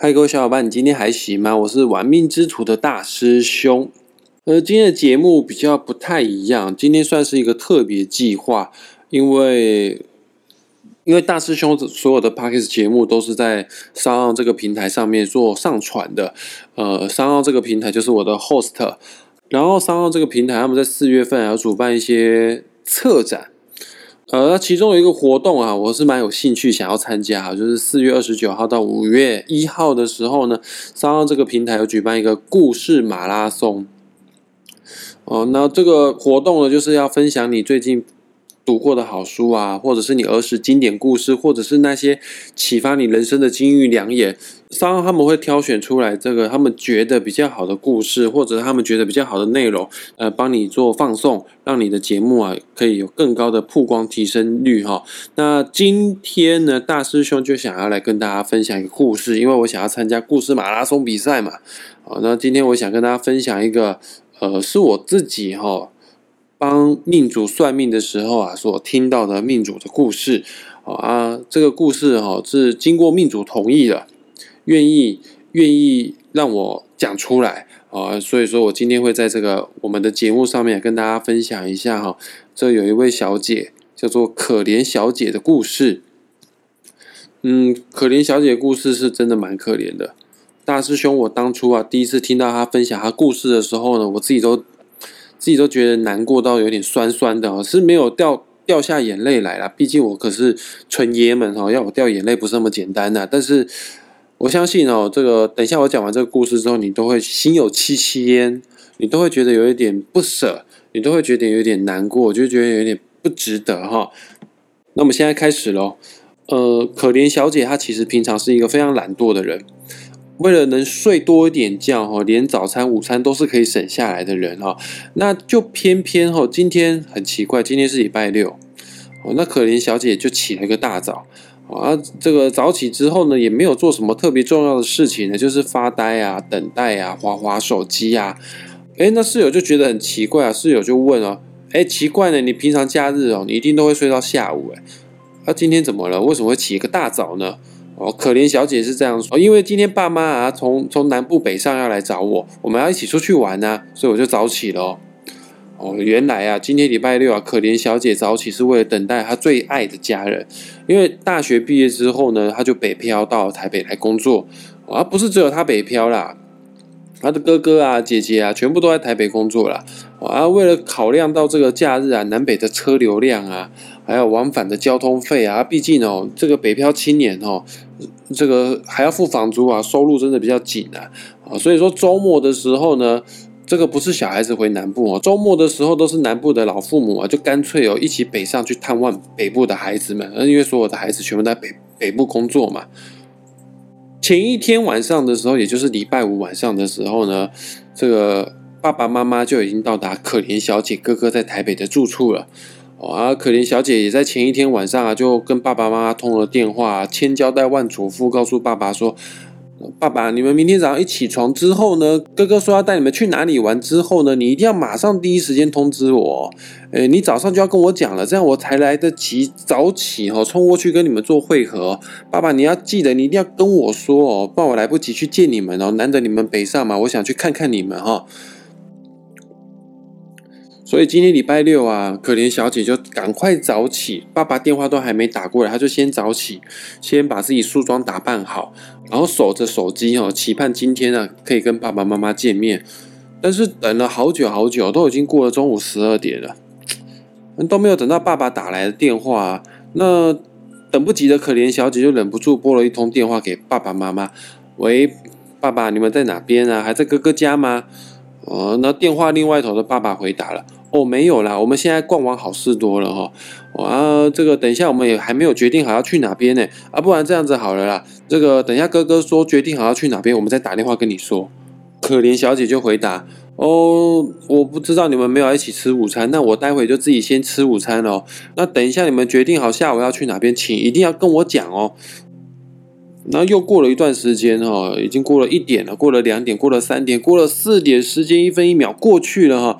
嗨，各位小伙伴，你今天还行吗？我是玩命之徒的大师兄。呃，今天的节目比较不太一样，今天算是一个特别计划，因为因为大师兄所有的 p a c k a g e 节目都是在商奥这个平台上面做上传的。呃，商奥这个平台就是我的 host，然后商奥这个平台他们在四月份还要主办一些策展。呃，那其中有一个活动啊，我是蛮有兴趣想要参加，就是四月二十九号到五月一号的时候呢，三号这个平台有举办一个故事马拉松。哦，那这个活动呢，就是要分享你最近。读过的好书啊，或者是你儿时经典故事，或者是那些启发你人生的金玉良言，商号他们会挑选出来这个他们觉得比较好的故事，或者他们觉得比较好的内容，呃，帮你做放送，让你的节目啊可以有更高的曝光提升率哈。那今天呢，大师兄就想要来跟大家分享一个故事，因为我想要参加故事马拉松比赛嘛。好，那今天我想跟大家分享一个，呃，是我自己哈。帮命主算命的时候啊，所听到的命主的故事啊，这个故事哈是经过命主同意的，愿意愿意让我讲出来啊，所以说我今天会在这个我们的节目上面跟大家分享一下哈，这有一位小姐叫做可怜小姐的故事。嗯，可怜小姐故事是真的蛮可怜的。大师兄，我当初啊第一次听到她分享她故事的时候呢，我自己都。自己都觉得难过到有点酸酸的哦，是没有掉掉下眼泪来了。毕竟我可是纯爷们哦，要我掉眼泪不是那么简单的。但是我相信哦，这个等一下我讲完这个故事之后，你都会心有戚戚焉，你都会觉得有一点不舍，你都会觉得有点难过，就觉得有点不值得哈。那我们现在开始喽。呃，可怜小姐她其实平常是一个非常懒惰的人。为了能睡多一点觉哈，连早餐、午餐都是可以省下来的人哈，那就偏偏哈，今天很奇怪，今天是礼拜六，哦，那可怜小姐就起了一个大早，啊，这个早起之后呢，也没有做什么特别重要的事情呢，就是发呆啊、等待啊、滑滑手机啊，哎，那室友就觉得很奇怪啊，室友就问哦，哎，奇怪呢，你平常假日哦，你一定都会睡到下午，哎，那今天怎么了？为什么会起一个大早呢？哦，可怜小姐是这样说，因为今天爸妈啊从从南部北上要来找我，我们要一起出去玩呢，所以我就早起了。哦，原来啊，今天礼拜六啊，可怜小姐早起是为了等待她最爱的家人，因为大学毕业之后呢，她就北漂到台北来工作，而不是只有她北漂啦。他的哥哥啊、姐姐啊，全部都在台北工作了。啊，为了考量到这个假日啊，南北的车流量啊，还有往返的交通费啊，毕竟哦，这个北漂青年哦，这个还要付房租啊，收入真的比较紧啊。啊，所以说周末的时候呢，这个不是小孩子回南部哦，周末的时候都是南部的老父母啊，就干脆哦一起北上去探望北部的孩子们，因为所有的孩子全部在北北部工作嘛。前一天晚上的时候，也就是礼拜五晚上的时候呢，这个爸爸妈妈就已经到达可怜小姐哥哥在台北的住处了。哦，而可怜小姐也在前一天晚上啊，就跟爸爸妈妈通了电话，千交代万嘱咐，告诉爸爸说。爸爸，你们明天早上一起床之后呢，哥哥说要带你们去哪里玩之后呢，你一定要马上第一时间通知我。诶，你早上就要跟我讲了，这样我才来得及早起哈，冲过去跟你们做会合。爸爸，你要记得，你一定要跟我说哦，不然我来不及去见你们哦。难得你们北上嘛，我想去看看你们哈。所以今天礼拜六啊，可怜小姐就赶快早起，爸爸电话都还没打过来，她就先早起，先把自己梳妆打扮好，然后守着手机哦，期盼今天啊可以跟爸爸妈妈见面。但是等了好久好久，都已经过了中午十二点了，都没有等到爸爸打来的电话。那等不及的可怜小姐就忍不住拨了一通电话给爸爸妈妈：“喂，爸爸，你们在哪边啊？还在哥哥家吗？”哦，那电话另外一头的爸爸回答了。哦，没有啦，我们现在逛完好事多了哈。啊，这个等一下我们也还没有决定好要去哪边呢。啊，不然这样子好了啦，这个等一下哥哥说决定好要去哪边，我们再打电话跟你说。可怜小姐就回答：哦，我不知道你们没有一起吃午餐，那我待会就自己先吃午餐哦。那等一下你们决定好下午要去哪边，请一定要跟我讲哦。然后又过了一段时间哈，已经过了一点了，过了两点，过了三点，过了四点，时间一分一秒过去了哈。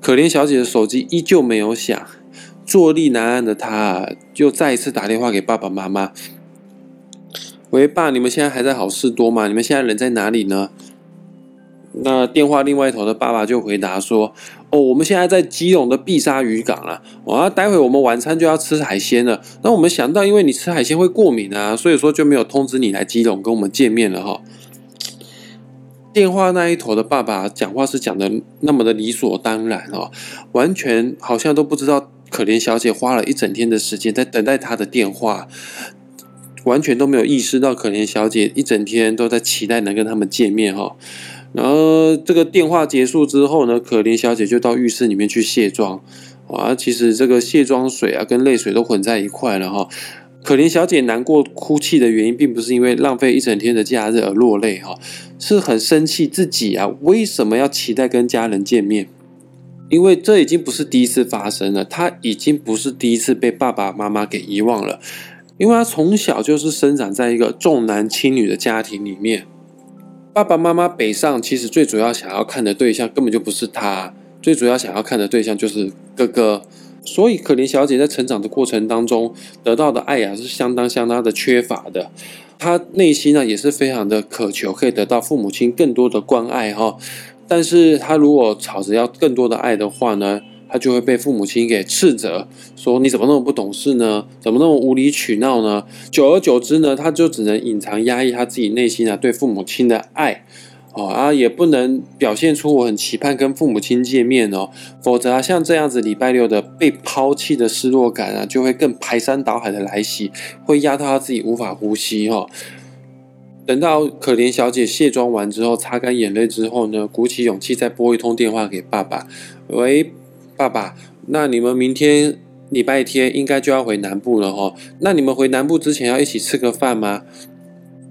可怜小姐的手机依旧没有响，坐立难安的她，就再一次打电话给爸爸妈妈。喂，爸，你们现在还在好事多吗？你们现在人在哪里呢？”那电话另外一头的爸爸就回答说：“哦，我们现在在基隆的碧沙渔港啊，啊，待会我们晚餐就要吃海鲜了。那我们想到，因为你吃海鲜会过敏啊，所以说就没有通知你来基隆跟我们见面了哈。”电话那一头的爸爸讲话是讲的那么的理所当然哦，完全好像都不知道可怜小姐花了一整天的时间在等待他的电话，完全都没有意识到可怜小姐一整天都在期待能跟他们见面哈。然后这个电话结束之后呢，可怜小姐就到浴室里面去卸妆，啊，其实这个卸妆水啊跟泪水都混在一块了哈。可怜小姐难过哭泣的原因，并不是因为浪费一整天的假日而落泪哈，是很生气自己啊为什么要期待跟家人见面？因为这已经不是第一次发生了，她已经不是第一次被爸爸妈妈给遗忘了，因为她从小就是生长在一个重男轻女的家庭里面。爸爸妈妈北上，其实最主要想要看的对象根本就不是他，最主要想要看的对象就是哥哥。所以，可怜小姐在成长的过程当中得到的爱呀，是相当相当的缺乏的。她内心呢，也是非常的渴求可以得到父母亲更多的关爱哈。但是，她如果吵着要更多的爱的话呢？她就会被父母亲给斥责，说你怎么那么不懂事呢？怎么那么无理取闹呢？久而久之呢，她就只能隐藏压抑她自己内心啊对父母亲的爱，哦啊，也不能表现出我很期盼跟父母亲见面哦，否则啊，像这样子礼拜六的被抛弃的失落感啊，就会更排山倒海的来袭，会压到他自己无法呼吸哈。等到可怜小姐卸妆完之后，擦干眼泪之后呢，鼓起勇气再拨一通电话给爸爸，喂。爸爸，那你们明天礼拜天应该就要回南部了哈。那你们回南部之前要一起吃个饭吗？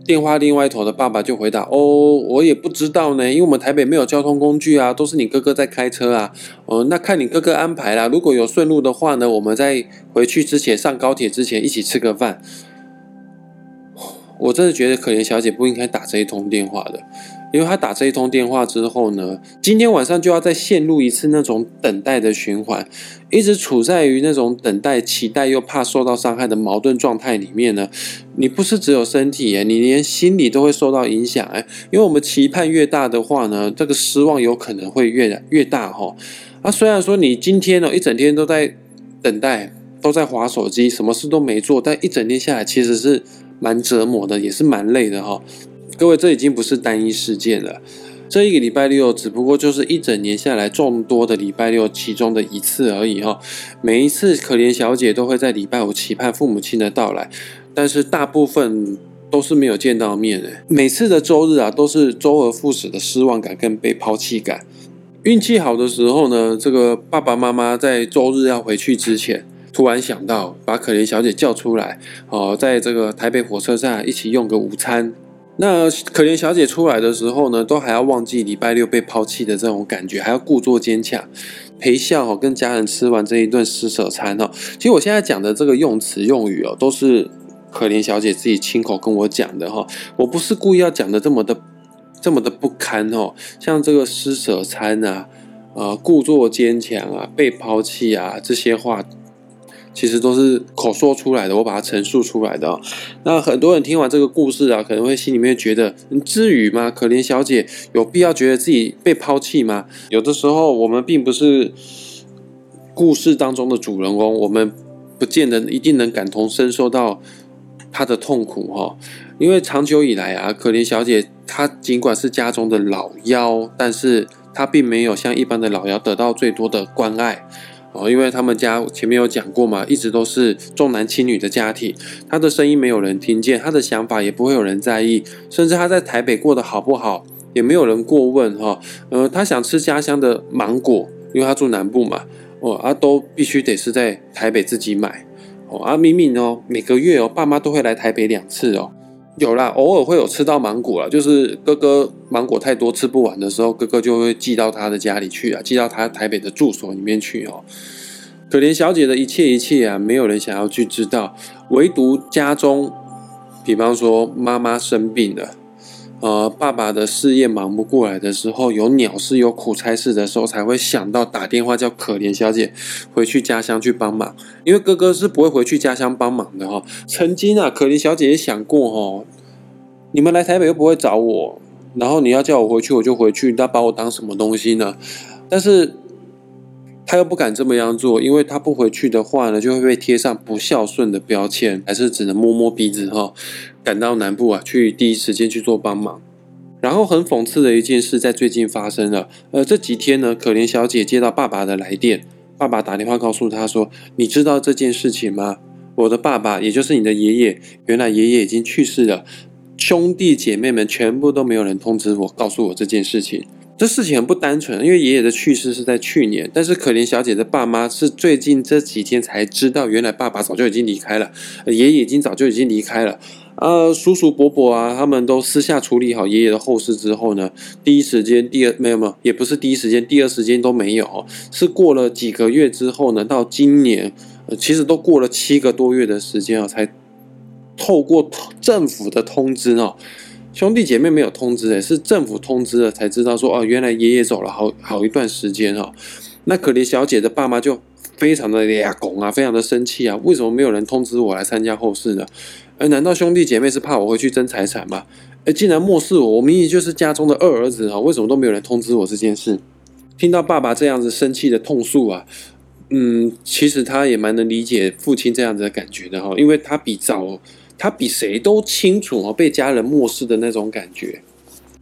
电话另外一头的爸爸就回答：哦，我也不知道呢，因为我们台北没有交通工具啊，都是你哥哥在开车啊。哦，那看你哥哥安排啦。如果有顺路的话呢，我们在回去之前上高铁之前一起吃个饭。我真的觉得可怜小姐不应该打这一通电话的。因为他打这一通电话之后呢，今天晚上就要再陷入一次那种等待的循环，一直处在于那种等待、期待又怕受到伤害的矛盾状态里面呢。你不是只有身体诶，你连心理都会受到影响诶。因为我们期盼越大的话呢，这个失望有可能会越越大哈。啊，虽然说你今天呢一整天都在等待，都在划手机，什么事都没做，但一整天下来其实是蛮折磨的，也是蛮累的哈。各位，这已经不是单一事件了。这一个礼拜六只不过就是一整年下来众多的礼拜六其中的一次而已哈。每一次可怜小姐都会在礼拜五期盼父母亲的到来，但是大部分都是没有见到面的。每次的周日啊，都是周而复始的失望感跟被抛弃感。运气好的时候呢，这个爸爸妈妈在周日要回去之前，突然想到把可怜小姐叫出来，哦，在这个台北火车站一起用个午餐。那可怜小姐出来的时候呢，都还要忘记礼拜六被抛弃的这种感觉，还要故作坚强，陪笑哦，跟家人吃完这一顿施舍餐哦。其实我现在讲的这个用词用语哦，都是可怜小姐自己亲口跟我讲的哈，我不是故意要讲的这么的这么的不堪哦。像这个施舍餐啊，呃，故作坚强啊，被抛弃啊这些话。其实都是口说出来的，我把它陈述出来的。那很多人听完这个故事啊，可能会心里面觉得，至于吗？可怜小姐有必要觉得自己被抛弃吗？有的时候，我们并不是故事当中的主人公，我们不见得一定能感同身受到她的痛苦哈。因为长久以来啊，可怜小姐她尽管是家中的老幺，但是她并没有像一般的老幺得到最多的关爱。哦，因为他们家前面有讲过嘛，一直都是重男轻女的家庭，他的声音没有人听见，他的想法也不会有人在意，甚至他在台北过得好不好，也没有人过问哈。呃，他想吃家乡的芒果，因为他住南部嘛，哦，啊，都必须得是在台北自己买。哦，啊，明明哦，每个月哦，爸妈都会来台北两次哦。有啦，偶尔会有吃到芒果了，就是哥哥芒果太多吃不完的时候，哥哥就会寄到他的家里去啊，寄到他台北的住所里面去哦。可怜小姐的一切一切啊，没有人想要去知道，唯独家中，比方说妈妈生病了。呃，爸爸的事业忙不过来的时候，有鸟事、有苦差事的时候，才会想到打电话叫可怜小姐回去家乡去帮忙。因为哥哥是不会回去家乡帮忙的哈。曾经啊，可怜小姐也想过哈，你们来台北又不会找我，然后你要叫我回去，我就回去，那把我当什么东西呢？但是他又不敢这么样做，因为他不回去的话呢，就会被贴上不孝顺的标签，还是只能摸摸鼻子哈，赶到南部啊，去第一时间去做帮忙。然后很讽刺的一件事在最近发生了，呃，这几天呢，可怜小姐接到爸爸的来电，爸爸打电话告诉她说：“你知道这件事情吗？我的爸爸，也就是你的爷爷，原来爷爷已经去世了，兄弟姐妹们全部都没有人通知我，告诉我这件事情。这事情很不单纯，因为爷爷的去世是在去年，但是可怜小姐的爸妈是最近这几天才知道，原来爸爸早就已经离开了，爷爷已经早就已经离开了。”呃，叔叔伯伯啊，他们都私下处理好爷爷的后事之后呢，第一时间，第二没有没有，也不是第一时间，第二时间都没有，是过了几个月之后呢，到今年，呃，其实都过了七个多月的时间啊，才透过政府的通知哦，兄弟姐妹没有通知诶，是政府通知了才知道说哦，原来爷爷走了好好一段时间哦，那可怜小姐的爸妈就非常的俩拱啊，非常的生气啊，为什么没有人通知我来参加后事呢？而难道兄弟姐妹是怕我会去争财产吗？哎，竟然漠视我，我明明就是家中的二儿子啊！为什么都没有人通知我这件事？听到爸爸这样子生气的痛诉啊，嗯，其实他也蛮能理解父亲这样子的感觉的哈，因为他比早，他比谁都清楚哦，被家人漠视的那种感觉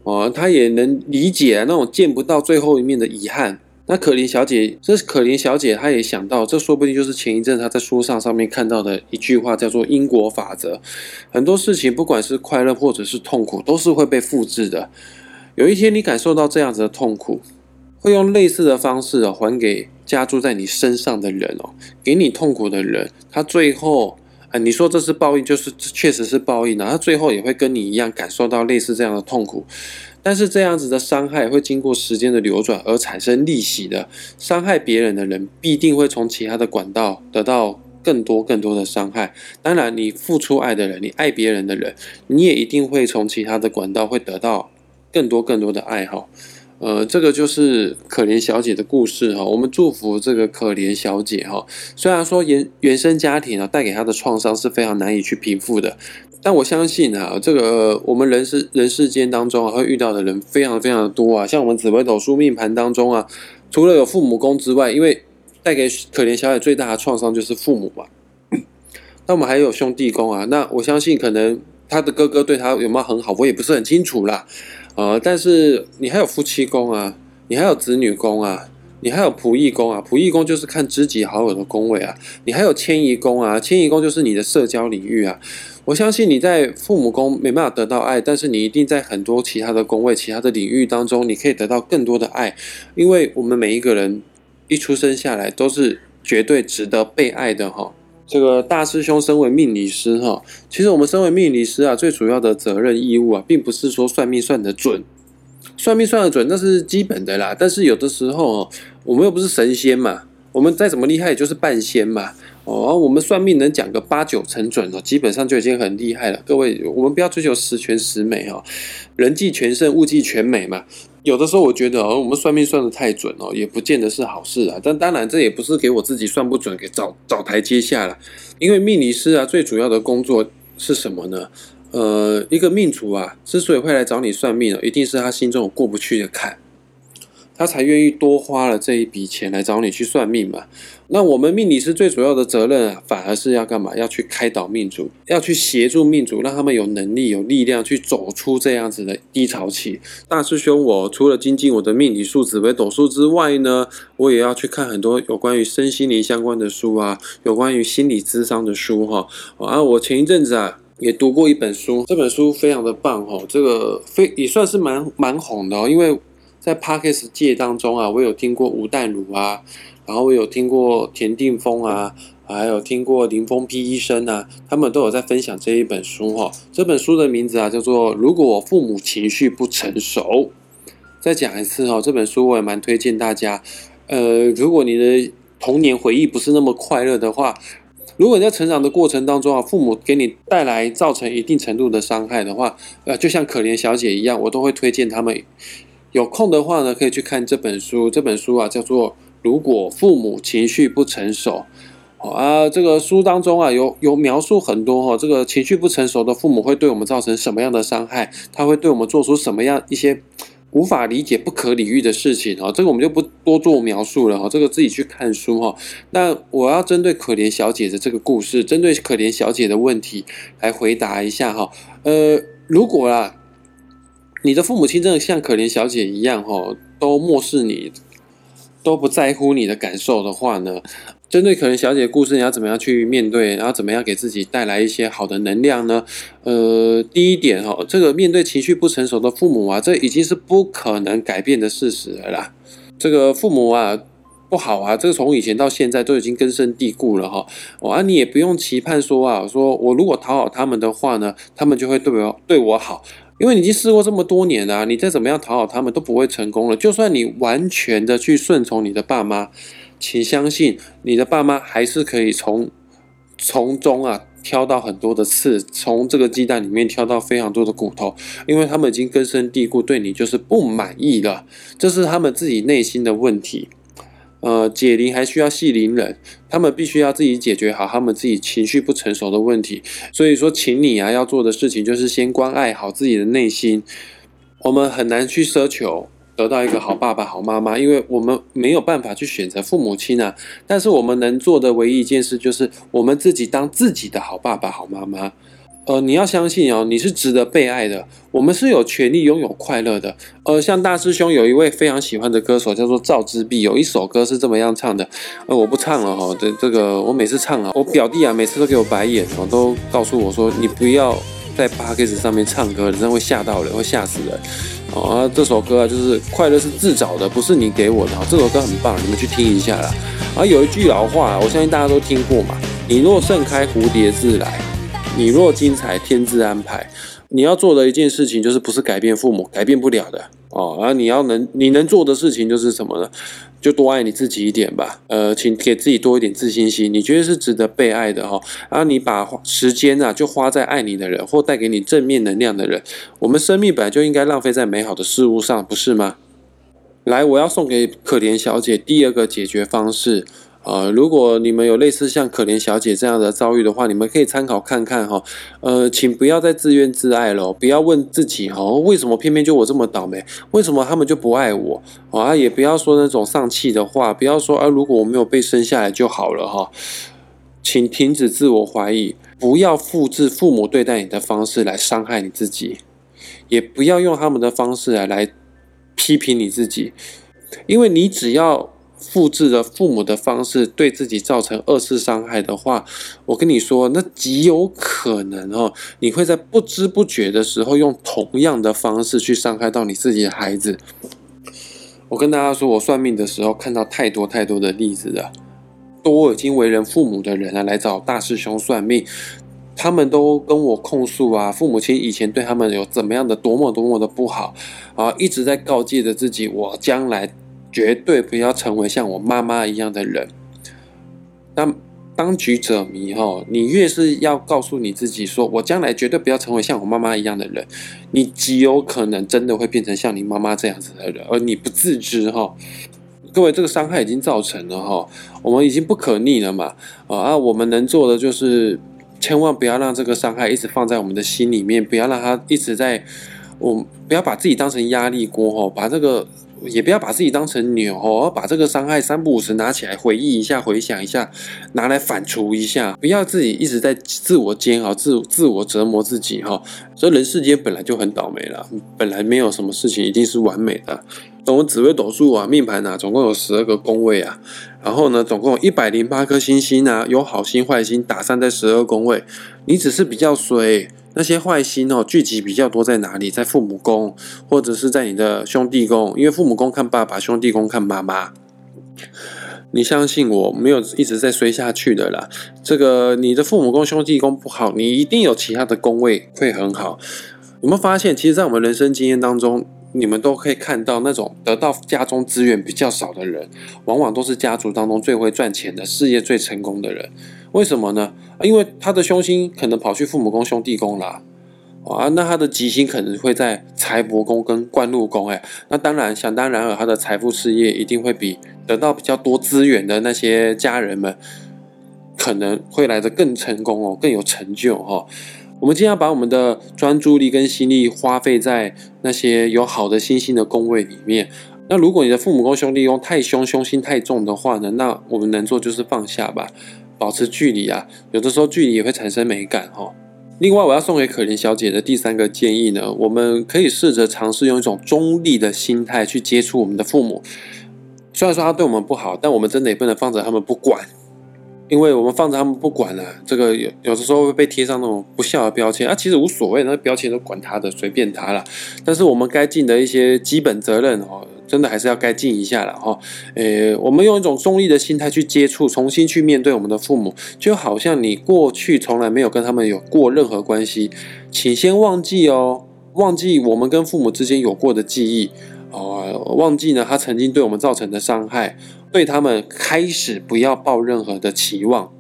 哦，他也能理解那种见不到最后一面的遗憾。那可怜小姐，这是可怜小姐，她也想到，这说不定就是前一阵她在书上上面看到的一句话，叫做因果法则。很多事情，不管是快乐或者是痛苦，都是会被复制的。有一天你感受到这样子的痛苦，会用类似的方式啊还给加注在你身上的人哦，给你痛苦的人，他最后，啊，你说这是报应，就是确实是报应啊，他最后也会跟你一样感受到类似这样的痛苦。但是这样子的伤害会经过时间的流转而产生利息的，伤害别人的人必定会从其他的管道得到更多更多的伤害。当然，你付出爱的人，你爱别人的人，你也一定会从其他的管道会得到更多更多的爱哈。呃，这个就是可怜小姐的故事哈。我们祝福这个可怜小姐哈。虽然说原原生家庭啊带给她的创伤是非常难以去平复的。但我相信啊，这个我们人世人世间当中啊，会遇到的人非常非常的多啊。像我们紫微斗数命盘当中啊，除了有父母宫之外，因为带给可怜小姐最大的创伤就是父母嘛。那我们还有兄弟宫啊，那我相信可能他的哥哥对他有没有很好，我也不是很清楚啦。呃，但是你还有夫妻宫啊，你还有子女宫啊，你还有仆役宫啊，仆役宫就是看知己好友的宫位啊，你还有迁移宫啊，迁移宫就是你的社交领域啊。我相信你在父母宫没办法得到爱，但是你一定在很多其他的宫位、其他的领域当中，你可以得到更多的爱。因为我们每一个人一出生下来都是绝对值得被爱的哈。这个大师兄身为命理师哈，其实我们身为命理师啊，最主要的责任义务啊，并不是说算命算得准，算命算得准那是基本的啦。但是有的时候我们又不是神仙嘛，我们再怎么厉害也就是半仙嘛。哦，我们算命能讲个八九成准哦，基本上就已经很厉害了。各位，我们不要追求十全十美哈，人计全胜，物计全美嘛。有的时候我觉得哦，我们算命算的太准哦，也不见得是好事啊。但当然，这也不是给我自己算不准给找找台阶下了。因为命理师啊，最主要的工作是什么呢？呃，一个命主啊，之所以会来找你算命呢，一定是他心中有过不去的坎。他才愿意多花了这一笔钱来找你去算命嘛？那我们命理师最主要的责任啊，反而是要干嘛？要去开导命主，要去协助命主，让他们有能力、有力量去走出这样子的低潮期。大师兄，我除了精进我的命理数、紫微斗数之外呢，我也要去看很多有关于身心灵相关的书啊，有关于心理智商的书哈。啊，我前一阵子啊也读过一本书，这本书非常的棒哈，这个非也算是蛮蛮红的哦，因为。在 Parkes 界当中啊，我有听过吴淡如啊，然后我有听过田定峰啊，还有听过林峰批医生啊，他们都有在分享这一本书哈。这本书的名字啊叫做《如果父母情绪不成熟》。再讲一次哈，这本书我也蛮推荐大家。呃，如果你的童年回忆不是那么快乐的话，如果你在成长的过程当中啊，父母给你带来造成一定程度的伤害的话，呃，就像可怜小姐一样，我都会推荐他们。有空的话呢，可以去看这本书。这本书啊，叫做《如果父母情绪不成熟》。好啊，这个书当中啊，有有描述很多哈，这个情绪不成熟的父母会对我们造成什么样的伤害？他会对我们做出什么样一些无法理解、不可理喻的事情哈？这个我们就不多做描述了哈，这个自己去看书哈。那我要针对可怜小姐的这个故事，针对可怜小姐的问题来回答一下哈。呃，如果啊，你的父母亲真的像可怜小姐一样哈，都漠视你，都不在乎你的感受的话呢？针对可怜小姐的故事，你要怎么样去面对？然后怎么样给自己带来一些好的能量呢？呃，第一点哈，这个面对情绪不成熟的父母啊，这已经是不可能改变的事实了啦。这个父母啊不好啊，这个从以前到现在都已经根深蒂固了哈。啊，你也不用期盼说啊，说我如果讨好他们的话呢，他们就会对我对我好，因为你已经试过这么多年了，你再怎么样讨好他们都不会成功了。就算你完全的去顺从你的爸妈。请相信，你的爸妈还是可以从从中啊挑到很多的刺，从这个鸡蛋里面挑到非常多的骨头，因为他们已经根深蒂固，对你就是不满意了，这是他们自己内心的问题。呃，解铃还需要系铃人，他们必须要自己解决好他们自己情绪不成熟的问题。所以说，请你啊要做的事情就是先关爱好自己的内心。我们很难去奢求。得到一个好爸爸、好妈妈，因为我们没有办法去选择父母亲啊。但是我们能做的唯一一件事，就是我们自己当自己的好爸爸、好妈妈。呃，你要相信哦，你是值得被爱的。我们是有权利拥有快乐的。呃，像大师兄有一位非常喜欢的歌手，叫做赵之璧，有一首歌是这么样唱的。呃，我不唱了哈。这这个我每次唱啊，我表弟啊，每次都给我白眼哦，都告诉我说，你不要在 p a r k a s 上面唱歌，你真的会吓到人，会吓死人。啊，这首歌啊，就是快乐是自找的，不是你给我的。这首歌很棒，你们去听一下啦。啊，有一句老话，我相信大家都听过嘛：你若盛开，蝴蝶自来；你若精彩，天自安排。你要做的一件事情，就是不是改变父母，改变不了的哦。然后你要能，你能做的事情就是什么呢？就多爱你自己一点吧。呃，请给自己多一点自信心。你觉得是值得被爱的哈。然后你把时间啊，就花在爱你的人或带给你正面能量的人。我们生命本来就应该浪费在美好的事物上，不是吗？来，我要送给可怜小姐第二个解决方式。呃，如果你们有类似像可怜小姐这样的遭遇的话，你们可以参考看看哈。呃，请不要再自怨自艾了，不要问自己哈，为什么偏偏就我这么倒霉？为什么他们就不爱我？啊，也不要说那种丧气的话，不要说啊，如果我没有被生下来就好了哈。请停止自我怀疑，不要复制父母对待你的方式来伤害你自己，也不要用他们的方式来来批评你自己，因为你只要。复制了父母的方式对自己造成二次伤害的话，我跟你说，那极有可能哦，你会在不知不觉的时候用同样的方式去伤害到你自己的孩子。我跟大家说，我算命的时候看到太多太多的例子了，都已经为人父母的人啊来找大师兄算命，他们都跟我控诉啊，父母亲以前对他们有怎么样的多么多么的不好啊，一直在告诫着自己，我将来。绝对不要成为像我妈妈一样的人。那当局者迷哈，你越是要告诉你自己说，我将来绝对不要成为像我妈妈一样的人，你极有可能真的会变成像你妈妈这样子的人，而你不自知哈。各位，这个伤害已经造成了哈，我们已经不可逆了嘛。啊，我们能做的就是千万不要让这个伤害一直放在我们的心里面，不要让它一直在，我不要把自己当成压力锅哈，把这个。也不要把自己当成牛哦，把这个伤害三不五时拿起来回忆一下，回想一下，拿来反刍一下，不要自己一直在自我煎熬、自自我折磨自己哈。所以人世间本来就很倒霉了，本来没有什么事情一定是完美的。我们紫微斗数啊，命盘啊，总共有十二个宫位啊，然后呢，总共有一百零八颗星星啊，有好心坏心打散在十二宫位，你只是比较衰。那些坏心哦，聚集比较多在哪里？在父母宫，或者是在你的兄弟宫，因为父母宫看爸爸，兄弟宫看妈妈。你相信我，没有一直在衰下去的啦。这个你的父母宫、兄弟宫不好，你一定有其他的宫位会很好。有没有发现，其实，在我们人生经验当中，你们都可以看到，那种得到家中资源比较少的人，往往都是家族当中最会赚钱的、事业最成功的人。为什么呢？因为他的凶星可能跑去父母宫、兄弟宫了，啊，那他的吉星可能会在财帛宫跟官禄宫，哎，那当然想当然尔，他的财富事业一定会比得到比较多资源的那些家人们可能会来得更成功哦，更有成就哈。我们尽量把我们的专注力跟心力花费在那些有好的星星的宫位里面。那如果你的父母宫兄弟宫太凶，凶心太重的话呢，那我们能做就是放下吧，保持距离啊。有的时候距离也会产生美感哈。另外，我要送给可怜小姐的第三个建议呢，我们可以试着尝试用一种中立的心态去接触我们的父母。虽然说他对我们不好，但我们真的也不能放着他们不管，因为我们放着他们不管了，这个有有的时候会被贴上那种不孝的标签啊。其实无所谓，那标签都管他的，随便他了。但是我们该尽的一些基本责任哦。真的还是要该尽一下了哈，诶，我们用一种中立的心态去接触，重新去面对我们的父母，就好像你过去从来没有跟他们有过任何关系，请先忘记哦，忘记我们跟父母之间有过的记忆哦，忘记呢他曾经对我们造成的伤害，对他们开始不要抱任何的期望，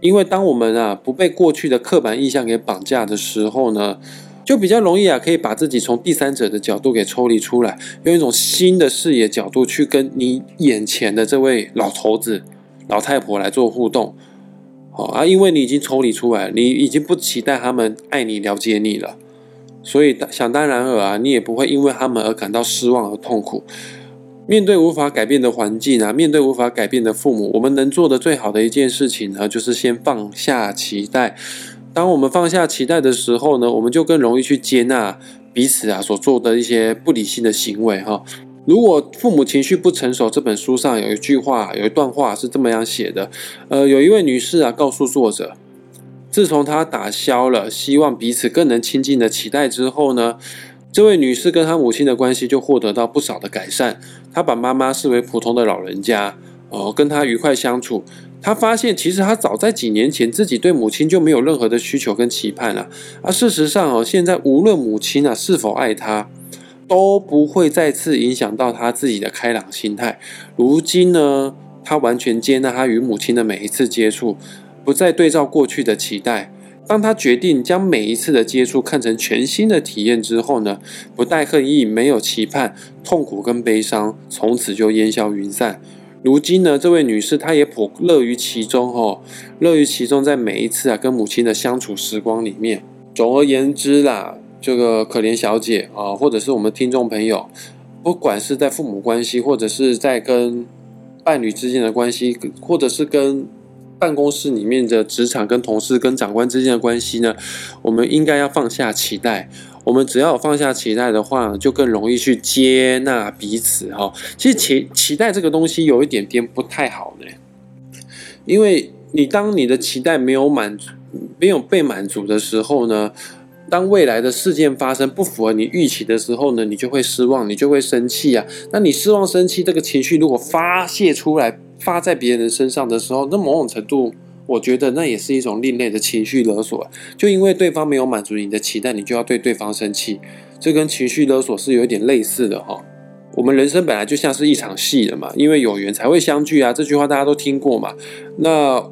因为当我们啊不被过去的刻板印象给绑架的时候呢。就比较容易啊，可以把自己从第三者的角度给抽离出来，用一种新的视野角度去跟你眼前的这位老头子、老太婆来做互动。好啊，因为你已经抽离出来，你已经不期待他们爱你、了解你了，所以想当然尔啊，你也不会因为他们而感到失望和痛苦。面对无法改变的环境啊，面对无法改变的父母，我们能做的最好的一件事情呢，就是先放下期待。当我们放下期待的时候呢，我们就更容易去接纳彼此啊所做的一些不理性的行为哈。如果父母情绪不成熟，这本书上有一句话，有一段话是这么样写的。呃，有一位女士啊告诉作者，自从她打消了希望彼此更能亲近的期待之后呢，这位女士跟她母亲的关系就获得到不少的改善。她把妈妈视为普通的老人家，哦，跟她愉快相处。她发现，其实她早在几年前自己对母亲就没有任何的需求跟期盼了。而事实上哦，现在无论母亲啊是否爱她，都不会再次影响到他自己的开朗心态。如今呢，他完全接纳他与母亲的每一次接触，不再对照过去的期待。当他决定将每一次的接触看成全新的体验之后呢，不带恨意，没有期盼，痛苦跟悲伤从此就烟消云散。如今呢，这位女士她也颇乐于其中哦，乐于其中，在每一次啊跟母亲的相处时光里面。总而言之啦，这个可怜小姐啊，或者是我们听众朋友，不管是在父母关系，或者是在跟伴侣之间的关系，或者是跟办公室里面的职场跟同事跟长官之间的关系呢，我们应该要放下期待。我们只要放下期待的话，就更容易去接纳彼此哈。其实期期待这个东西有一点点不太好呢，因为你当你的期待没有满足、没有被满足的时候呢，当未来的事件发生不符合你预期的时候呢，你就会失望，你就会生气啊。那你失望、生气这个情绪如果发泄出来，发在别人身上的时候，那某种程度。我觉得那也是一种另类的情绪勒索，就因为对方没有满足你的期待，你就要对对方生气，这跟情绪勒索是有点类似的哈。我们人生本来就像是一场戏的嘛，因为有缘才会相聚啊，这句话大家都听过嘛。那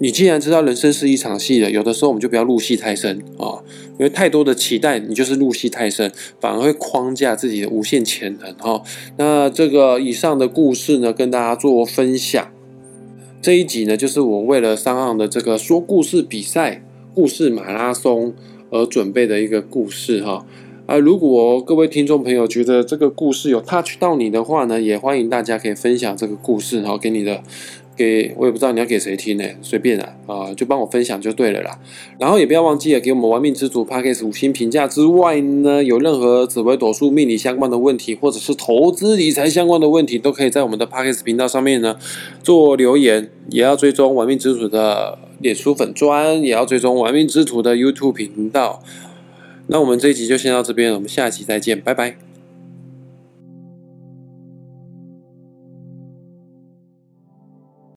你既然知道人生是一场戏的，有的时候我们就不要入戏太深啊，因为太多的期待，你就是入戏太深，反而会框架自己的无限潜能哈。那这个以上的故事呢，跟大家做分享。这一集呢，就是我为了上岸的这个说故事比赛、故事马拉松而准备的一个故事哈。啊，如果各位听众朋友觉得这个故事有 touch 到你的话呢，也欢迎大家可以分享这个故事哈，给你的。给我也不知道你要给谁听呢，随便啊，啊，就帮我分享就对了啦。然后也不要忘记了给我们玩命之主 p a c k e s 五星评价之外呢，有任何紫微斗数命理相关的问题，或者是投资理财相关的问题，都可以在我们的 p a c k e s 频道上面呢做留言。也要追踪玩命之主的脸书粉砖，也要追踪玩命之徒的 YouTube 频道。那我们这一集就先到这边，我们下集再见，拜拜。